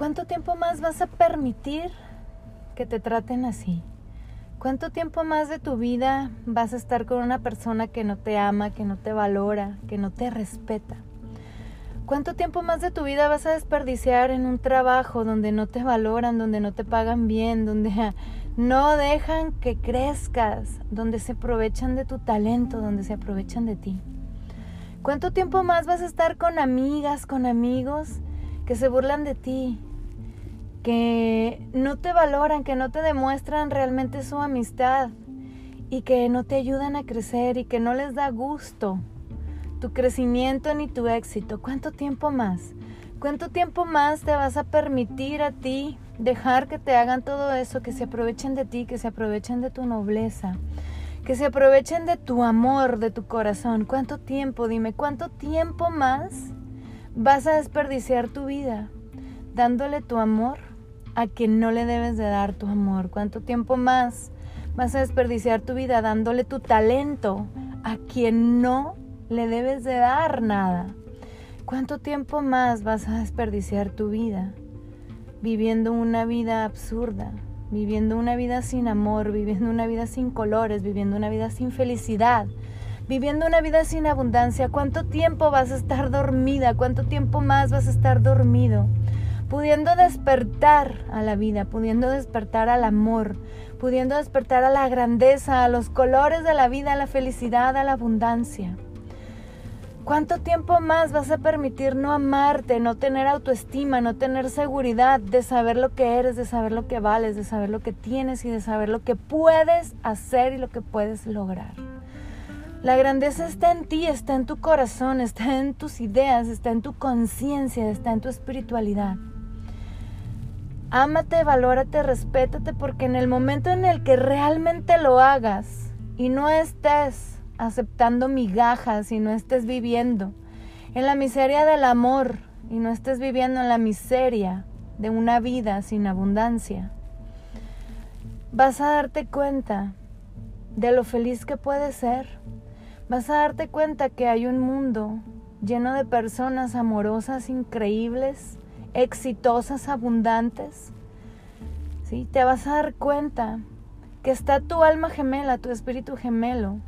¿Cuánto tiempo más vas a permitir que te traten así? ¿Cuánto tiempo más de tu vida vas a estar con una persona que no te ama, que no te valora, que no te respeta? ¿Cuánto tiempo más de tu vida vas a desperdiciar en un trabajo donde no te valoran, donde no te pagan bien, donde no dejan que crezcas, donde se aprovechan de tu talento, donde se aprovechan de ti? ¿Cuánto tiempo más vas a estar con amigas, con amigos que se burlan de ti, que no te valoran, que no te demuestran realmente su amistad y que no te ayudan a crecer y que no les da gusto tu crecimiento ni tu éxito. ¿Cuánto tiempo más? ¿Cuánto tiempo más te vas a permitir a ti dejar que te hagan todo eso, que se aprovechen de ti, que se aprovechen de tu nobleza, que se aprovechen de tu amor, de tu corazón? ¿Cuánto tiempo? Dime, ¿cuánto tiempo más vas a desperdiciar tu vida dándole tu amor a quien no le debes de dar tu amor? ¿Cuánto tiempo más vas a desperdiciar tu vida dándole tu talento a quien no le debes de dar nada? ¿Cuánto tiempo más vas a desperdiciar tu vida viviendo una vida absurda, viviendo una vida sin amor, viviendo una vida sin colores, viviendo una vida sin felicidad? viviendo una vida sin abundancia, ¿cuánto tiempo vas a estar dormida? ¿Cuánto tiempo más vas a estar dormido? Pudiendo despertar a la vida, pudiendo despertar al amor, pudiendo despertar a la grandeza, a los colores de la vida, a la felicidad, a la abundancia. ¿Cuánto tiempo más vas a permitir no amarte, no tener autoestima, no tener seguridad de saber lo que eres, de saber lo que vales, de saber lo que tienes y de saber lo que puedes hacer y lo que puedes lograr? La grandeza está en ti, está en tu corazón, está en tus ideas, está en tu conciencia, está en tu espiritualidad. Ámate, valórate, respétate, porque en el momento en el que realmente lo hagas y no estés aceptando migajas y no estés viviendo en la miseria del amor y no estés viviendo en la miseria de una vida sin abundancia, vas a darte cuenta de lo feliz que puedes ser. Vas a darte cuenta que hay un mundo lleno de personas amorosas, increíbles, exitosas, abundantes, ¿sí? te vas a dar cuenta que está tu alma gemela, tu espíritu gemelo,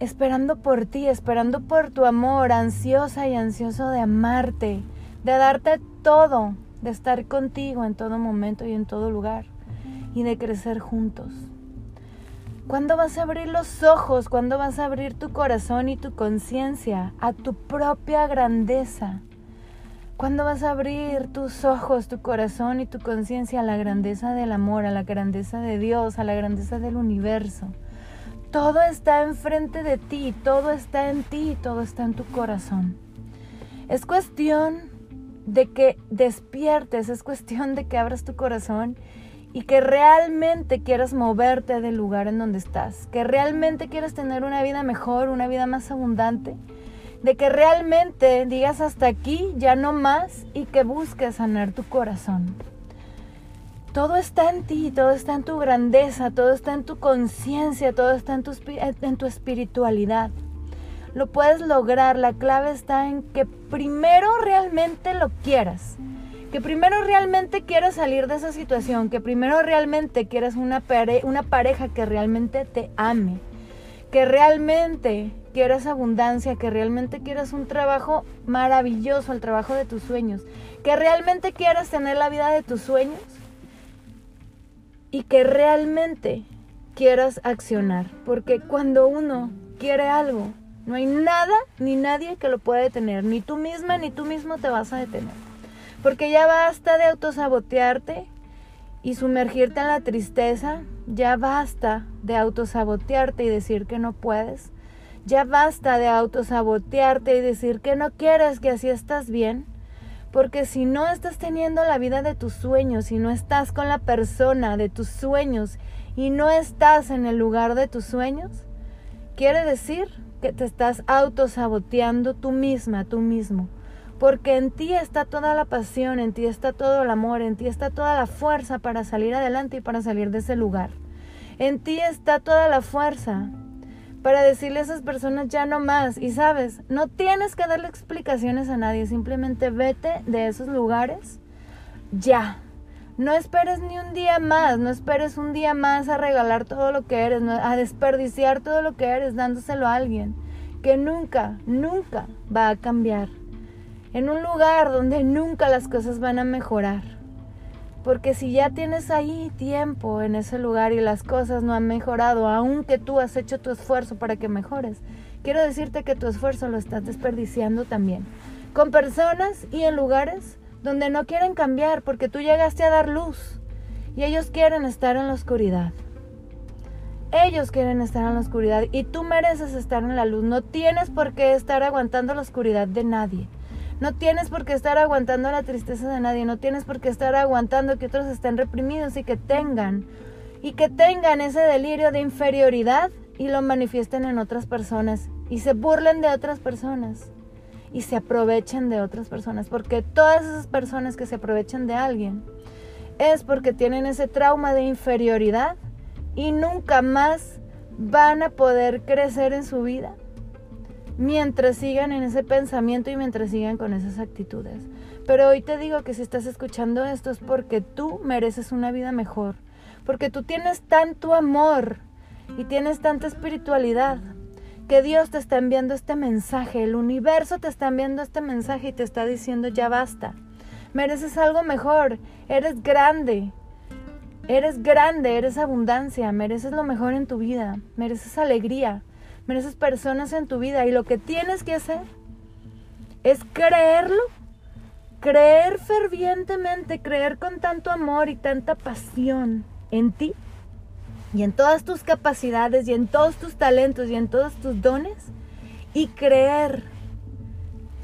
esperando por ti, esperando por tu amor, ansiosa y ansioso de amarte, de darte todo, de estar contigo en todo momento y en todo lugar, y de crecer juntos. ¿Cuándo vas a abrir los ojos? ¿Cuándo vas a abrir tu corazón y tu conciencia a tu propia grandeza? ¿Cuándo vas a abrir tus ojos, tu corazón y tu conciencia a la grandeza del amor, a la grandeza de Dios, a la grandeza del universo? Todo está enfrente de ti, todo está en ti, todo está en tu corazón. Es cuestión de que despiertes, es cuestión de que abras tu corazón y que realmente quieras moverte del lugar en donde estás, que realmente quieras tener una vida mejor, una vida más abundante de que realmente digas hasta aquí, ya no más, y que busques sanar tu corazón. Todo está en ti, todo está en tu grandeza, todo está en tu conciencia, todo está en tu, tu espiritualidad. Lo puedes lograr, la clave está en que primero realmente lo quieras, que primero realmente quieras salir de esa situación, que primero realmente quieras una, una pareja que realmente te ame, que realmente quieras abundancia, que realmente quieras un trabajo maravilloso, el trabajo de tus sueños, que realmente quieras tener la vida de tus sueños y que realmente quieras accionar. Porque cuando uno quiere algo, no hay nada ni nadie que lo pueda detener, ni tú misma ni tú mismo te vas a detener. Porque ya basta de autosabotearte y sumergirte en la tristeza, ya basta de autosabotearte y decir que no puedes ya basta de autosabotearte y decir que no quieres, que así estás bien. Porque si no estás teniendo la vida de tus sueños, si no estás con la persona de tus sueños y no estás en el lugar de tus sueños, quiere decir que te estás autosaboteando tú misma, tú mismo. Porque en ti está toda la pasión, en ti está todo el amor, en ti está toda la fuerza para salir adelante y para salir de ese lugar. En ti está toda la fuerza para decirle a esas personas ya no más. Y sabes, no tienes que darle explicaciones a nadie, simplemente vete de esos lugares ya. No esperes ni un día más, no esperes un día más a regalar todo lo que eres, a desperdiciar todo lo que eres dándoselo a alguien que nunca, nunca va a cambiar. En un lugar donde nunca las cosas van a mejorar. Porque si ya tienes ahí tiempo en ese lugar y las cosas no han mejorado, aunque tú has hecho tu esfuerzo para que mejores, quiero decirte que tu esfuerzo lo estás desperdiciando también. Con personas y en lugares donde no quieren cambiar porque tú llegaste a dar luz y ellos quieren estar en la oscuridad. Ellos quieren estar en la oscuridad y tú mereces estar en la luz. No tienes por qué estar aguantando la oscuridad de nadie. No tienes por qué estar aguantando la tristeza de nadie. No tienes por qué estar aguantando que otros estén reprimidos y que tengan y que tengan ese delirio de inferioridad y lo manifiesten en otras personas y se burlen de otras personas y se aprovechen de otras personas, porque todas esas personas que se aprovechan de alguien es porque tienen ese trauma de inferioridad y nunca más van a poder crecer en su vida mientras sigan en ese pensamiento y mientras sigan con esas actitudes. Pero hoy te digo que si estás escuchando esto es porque tú mereces una vida mejor, porque tú tienes tanto amor y tienes tanta espiritualidad, que Dios te está enviando este mensaje, el universo te está enviando este mensaje y te está diciendo ya basta. Mereces algo mejor, eres grande, eres grande, eres abundancia, mereces lo mejor en tu vida, mereces alegría, mereces personas en tu vida y lo que tienes que hacer es creerlo, creer fervientemente, creer con tanto amor y tanta pasión en ti y en todas tus capacidades y en todos tus talentos y en todos tus dones y creer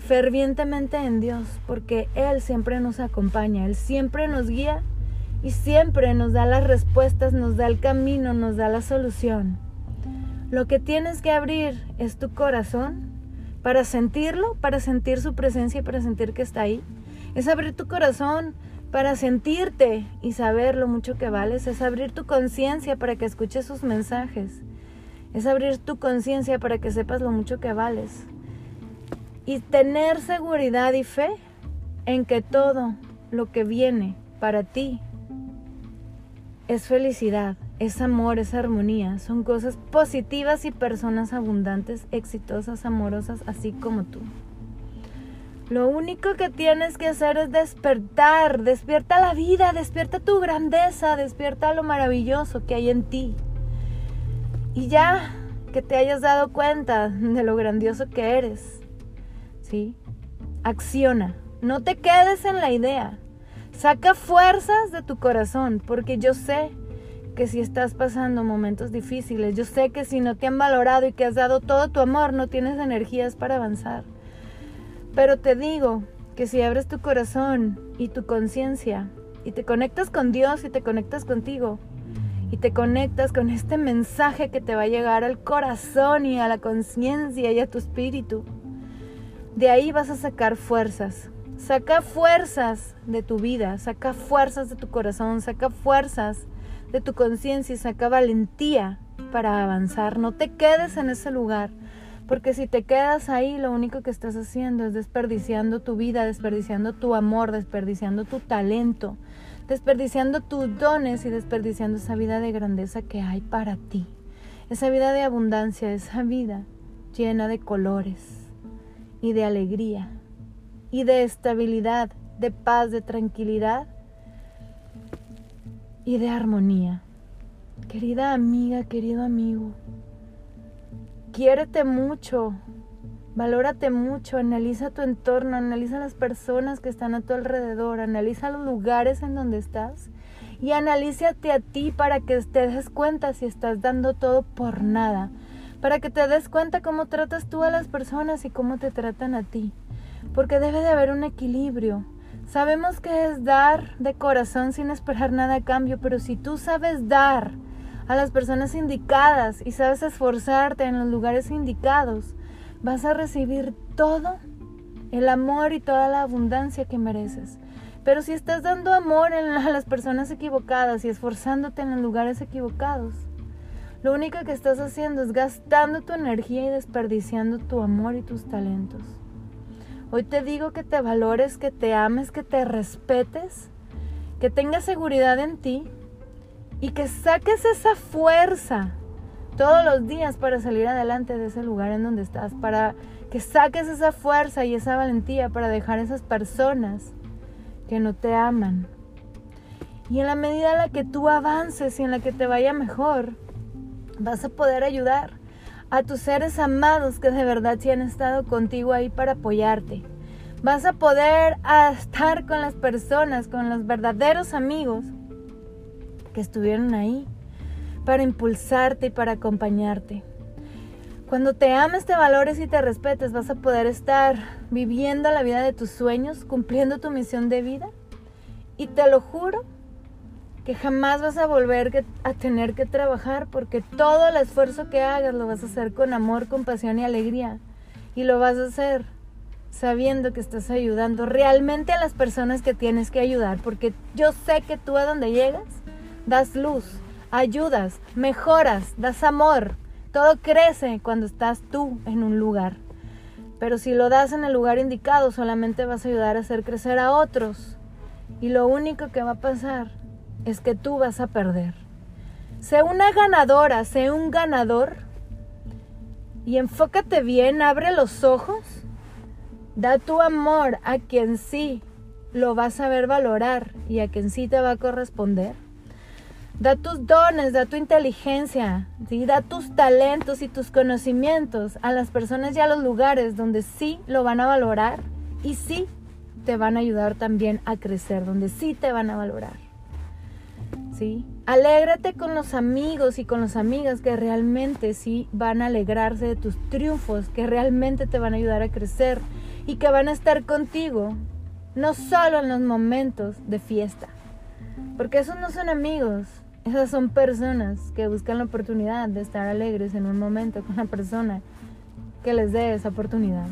fervientemente en Dios, porque Él siempre nos acompaña, Él siempre nos guía y siempre nos da las respuestas, nos da el camino, nos da la solución. Lo que tienes que abrir es tu corazón para sentirlo, para sentir su presencia y para sentir que está ahí. Es abrir tu corazón para sentirte y saber lo mucho que vales, es abrir tu conciencia para que escuches sus mensajes, es abrir tu conciencia para que sepas lo mucho que vales. Y tener seguridad y fe en que todo lo que viene para ti es felicidad, es amor, es armonía, son cosas positivas y personas abundantes, exitosas, amorosas, así como tú. Lo único que tienes que hacer es despertar, despierta la vida, despierta tu grandeza, despierta lo maravilloso que hay en ti. Y ya que te hayas dado cuenta de lo grandioso que eres, ¿sí? Acciona, no te quedes en la idea. Saca fuerzas de tu corazón, porque yo sé que si estás pasando momentos difíciles, yo sé que si no te han valorado y que has dado todo tu amor, no tienes energías para avanzar. Pero te digo que si abres tu corazón y tu conciencia y te conectas con Dios y te conectas contigo y te conectas con este mensaje que te va a llegar al corazón y a la conciencia y a tu espíritu, de ahí vas a sacar fuerzas. Saca fuerzas de tu vida, saca fuerzas de tu corazón, saca fuerzas de tu conciencia y saca valentía para avanzar. No te quedes en ese lugar. Porque si te quedas ahí, lo único que estás haciendo es desperdiciando tu vida, desperdiciando tu amor, desperdiciando tu talento, desperdiciando tus dones y desperdiciando esa vida de grandeza que hay para ti. Esa vida de abundancia, esa vida llena de colores y de alegría y de estabilidad, de paz, de tranquilidad y de armonía. Querida amiga, querido amigo, quiérete mucho, valórate mucho, analiza tu entorno, analiza las personas que están a tu alrededor, analiza los lugares en donde estás y analízate a ti para que te des cuenta si estás dando todo por nada, para que te des cuenta cómo tratas tú a las personas y cómo te tratan a ti, porque debe de haber un equilibrio. Sabemos que es dar de corazón sin esperar nada a cambio, pero si tú sabes dar, a las personas indicadas y sabes esforzarte en los lugares indicados, vas a recibir todo el amor y toda la abundancia que mereces. Pero si estás dando amor a las personas equivocadas y esforzándote en los lugares equivocados, lo único que estás haciendo es gastando tu energía y desperdiciando tu amor y tus talentos. Hoy te digo que te valores, que te ames, que te respetes, que tengas seguridad en ti y que saques esa fuerza todos los días para salir adelante de ese lugar en donde estás, para que saques esa fuerza y esa valentía para dejar esas personas que no te aman. Y en la medida en la que tú avances y en la que te vaya mejor, vas a poder ayudar a tus seres amados que de verdad sí han estado contigo ahí para apoyarte. Vas a poder estar con las personas, con los verdaderos amigos que estuvieron ahí para impulsarte y para acompañarte. Cuando te ames, te valores y te respetes, vas a poder estar viviendo la vida de tus sueños, cumpliendo tu misión de vida. Y te lo juro que jamás vas a volver a tener que trabajar porque todo el esfuerzo que hagas lo vas a hacer con amor, compasión y alegría. Y lo vas a hacer sabiendo que estás ayudando realmente a las personas que tienes que ayudar, porque yo sé que tú a donde llegas das luz, ayudas, mejoras, das amor. Todo crece cuando estás tú en un lugar. Pero si lo das en el lugar indicado, solamente vas a ayudar a hacer crecer a otros. Y lo único que va a pasar es que tú vas a perder. Sé una ganadora, sé un ganador. Y enfócate bien, abre los ojos. Da tu amor a quien sí lo va a saber valorar y a quien sí te va a corresponder. Da tus dones, da tu inteligencia, da tus talentos y tus conocimientos a las personas y a los lugares donde sí lo van a valorar y sí te van a ayudar también a crecer, donde sí te van a valorar. Alégrate con los amigos y con las amigas que realmente sí van a alegrarse de tus triunfos, que realmente te van a ayudar a crecer y que van a estar contigo, no solo en los momentos de fiesta, porque esos no son amigos, esas son personas que buscan la oportunidad de estar alegres en un momento con la persona que les dé esa oportunidad.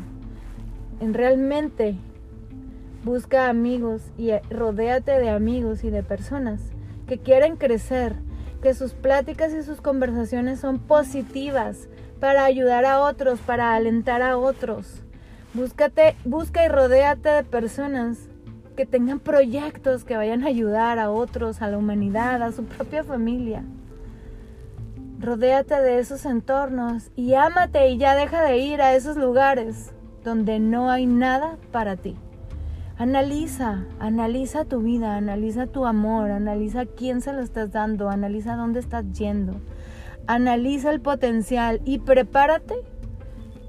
En realmente busca amigos y rodéate de amigos y de personas que quieren crecer, que sus pláticas y sus conversaciones son positivas para ayudar a otros, para alentar a otros. Búscate, busca y rodéate de personas que tengan proyectos que vayan a ayudar a otros, a la humanidad, a su propia familia. Rodéate de esos entornos y ámate y ya deja de ir a esos lugares donde no hay nada para ti. Analiza, analiza tu vida, analiza tu amor, analiza quién se lo estás dando, analiza dónde estás yendo, analiza el potencial y prepárate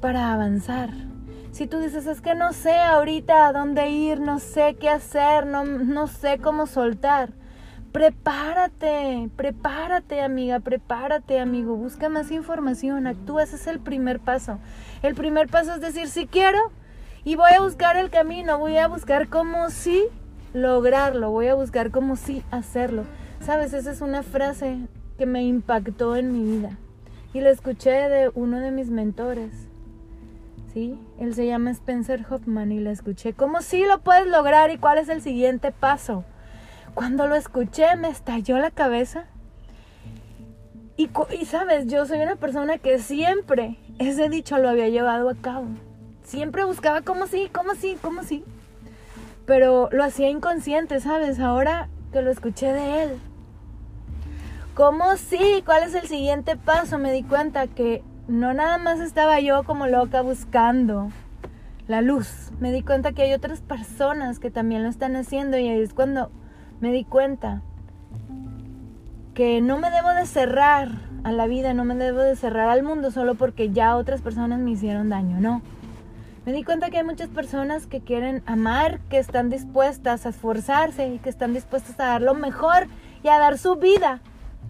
para avanzar. Si tú dices, es que no sé ahorita a dónde ir, no sé qué hacer, no, no sé cómo soltar, prepárate, prepárate amiga, prepárate amigo, busca más información, actúa, ese es el primer paso. El primer paso es decir, si quiero y voy a buscar el camino, voy a buscar cómo sí lograrlo, voy a buscar cómo sí hacerlo. Sabes, esa es una frase que me impactó en mi vida y la escuché de uno de mis mentores ¿sí? Él se llama Spencer Hoffman y la escuché. ¿Cómo sí lo puedes lograr y cuál es el siguiente paso? Cuando lo escuché me estalló la cabeza. Y, y sabes, yo soy una persona que siempre ese dicho lo había llevado a cabo. Siempre buscaba cómo sí, cómo sí, cómo sí. Pero lo hacía inconsciente, ¿sabes? Ahora que lo escuché de él. ¿Cómo sí? ¿Cuál es el siguiente paso? Me di cuenta que no nada más estaba yo como loca buscando la luz. Me di cuenta que hay otras personas que también lo están haciendo y ahí es cuando me di cuenta que no me debo de cerrar a la vida, no me debo de cerrar al mundo solo porque ya otras personas me hicieron daño, no. Me di cuenta que hay muchas personas que quieren amar, que están dispuestas a esforzarse y que están dispuestas a dar lo mejor y a dar su vida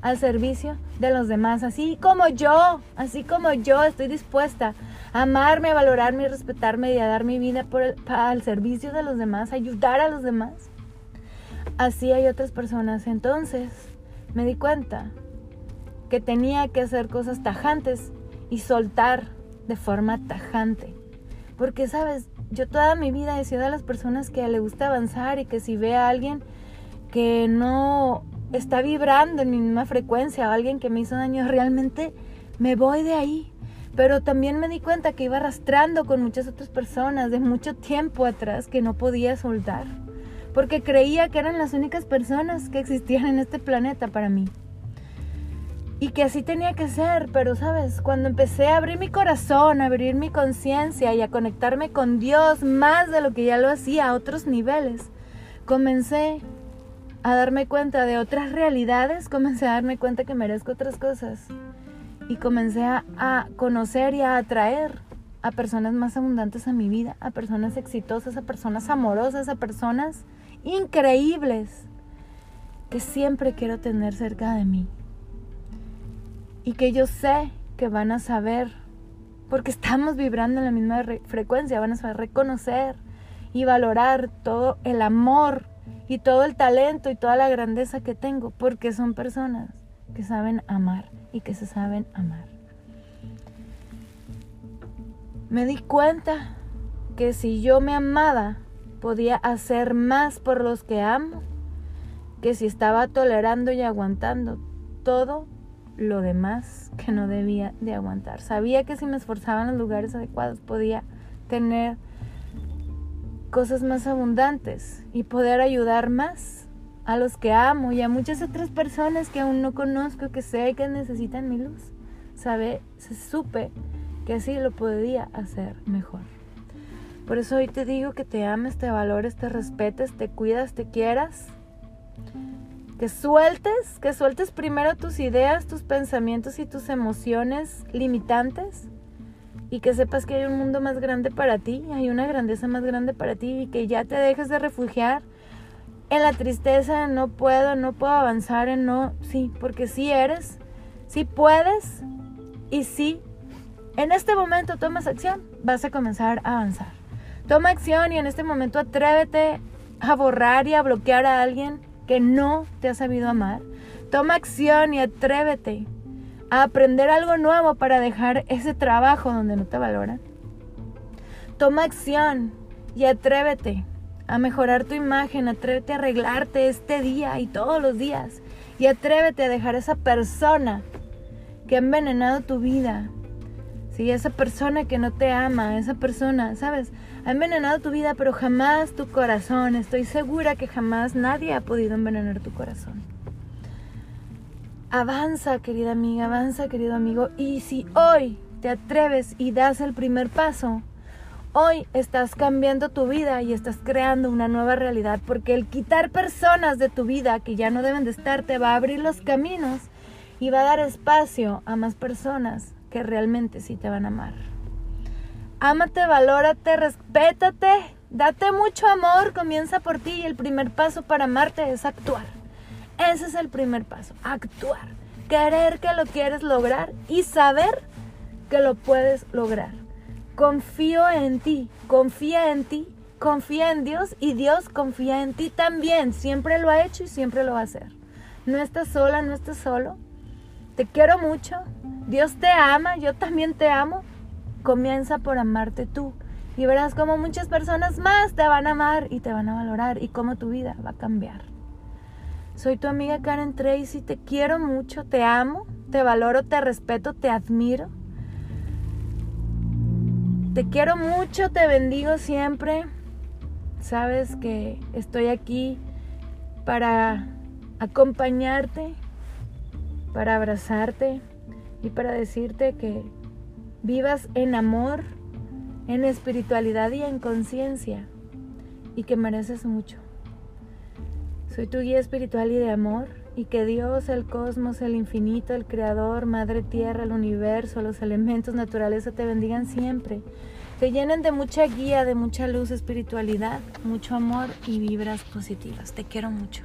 al servicio de los demás, así como yo, así como yo estoy dispuesta a amarme, a valorarme y respetarme y a dar mi vida por el, al servicio de los demás, a ayudar a los demás. Así hay otras personas. Entonces me di cuenta que tenía que hacer cosas tajantes y soltar de forma tajante. Porque, sabes, yo toda mi vida he sido de las personas que le gusta avanzar y que si ve a alguien que no está vibrando en mi misma frecuencia o alguien que me hizo daño, realmente me voy de ahí. Pero también me di cuenta que iba arrastrando con muchas otras personas de mucho tiempo atrás que no podía soltar. Porque creía que eran las únicas personas que existían en este planeta para mí. Y que así tenía que ser, pero sabes, cuando empecé a abrir mi corazón, a abrir mi conciencia y a conectarme con Dios más de lo que ya lo hacía a otros niveles, comencé a darme cuenta de otras realidades, comencé a darme cuenta que merezco otras cosas y comencé a, conocer y a atraer a personas más abundantes a mi vida, a personas exitosas, a personas amorosas, a personas increíbles que siempre quiero tener cerca de mí y que yo sé que van a saber, porque estamos vibrando en la misma frecuencia, van a saber reconocer y valorar todo el amor y todo el talento y toda la grandeza que tengo, porque son personas que saben amar y que se saben amar. Me di cuenta que si yo me amaba, podía hacer más por los que amo, que si estaba tolerando y aguantando todo lo demás que no debía de aguantar. Sabía que si me esforzaba en los lugares adecuados podía tener cosas más abundantes y poder ayudar más a los que amo y a muchas otras personas que aún no conozco, que sé que necesitan mi luz. Sabe, se supe que así lo podía hacer mejor. Por eso hoy te digo que te ames, te valores, te respetes, te cuidas, te quieras. Que sueltes, que sueltes primero tus ideas, tus pensamientos y tus emociones limitantes y que sepas que hay un mundo más grande para ti, hay una grandeza más grande para ti y que ya te dejes de refugiar en la tristeza, no puedo, no puedo avanzar en no, sí, porque sí eres, sí puedes y sí, en este momento tomas acción, vas a comenzar a avanzar. Toma acción y en este momento atrévete a borrar y a bloquear a alguien que no te ha sabido amar. Toma acción y atrévete a aprender algo nuevo para dejar ese trabajo donde no te valoran. Toma acción y atrévete a mejorar tu imagen, atrévete a arreglarte este día y todos los días y atrévete a dejar esa persona que ha envenenado tu vida. Sí, esa persona que no te ama, esa persona, ¿sabes? Ha envenenado tu vida, pero jamás tu corazón. Estoy segura que jamás nadie ha podido envenenar tu corazón. Avanza, querida amiga, avanza, querido amigo. Y si hoy te atreves y das el primer paso, hoy estás cambiando tu vida y estás creando una nueva realidad, porque el quitar personas de tu vida que ya no deben de estar te va a abrir los caminos y va a dar espacio a más personas que realmente sí te van a amar. Ámate, valórate, respétate, date mucho amor, comienza por ti y el primer paso para amarte es actuar. Ese es el primer paso, actuar. Querer que lo quieres lograr y saber que lo puedes lograr. Confío en ti, confía en ti, confía en Dios y Dios confía en ti también. Siempre lo ha hecho y siempre lo va a hacer. No estás sola, no estás solo. Te quiero mucho. Dios te ama, yo también te amo. Comienza por amarte tú y verás cómo muchas personas más te van a amar y te van a valorar y cómo tu vida va a cambiar. Soy tu amiga Karen Tracy, te quiero mucho, te amo, te valoro, te respeto, te admiro. Te quiero mucho, te bendigo siempre. Sabes que estoy aquí para acompañarte, para abrazarte y para decirte que vivas en amor, en espiritualidad y en conciencia y que mereces mucho. Soy tu guía espiritual y de amor y que Dios, el cosmos, el infinito, el creador, madre tierra, el universo, los elementos naturales te bendigan siempre. Te llenen de mucha guía, de mucha luz, espiritualidad, mucho amor y vibras positivas. Te quiero mucho.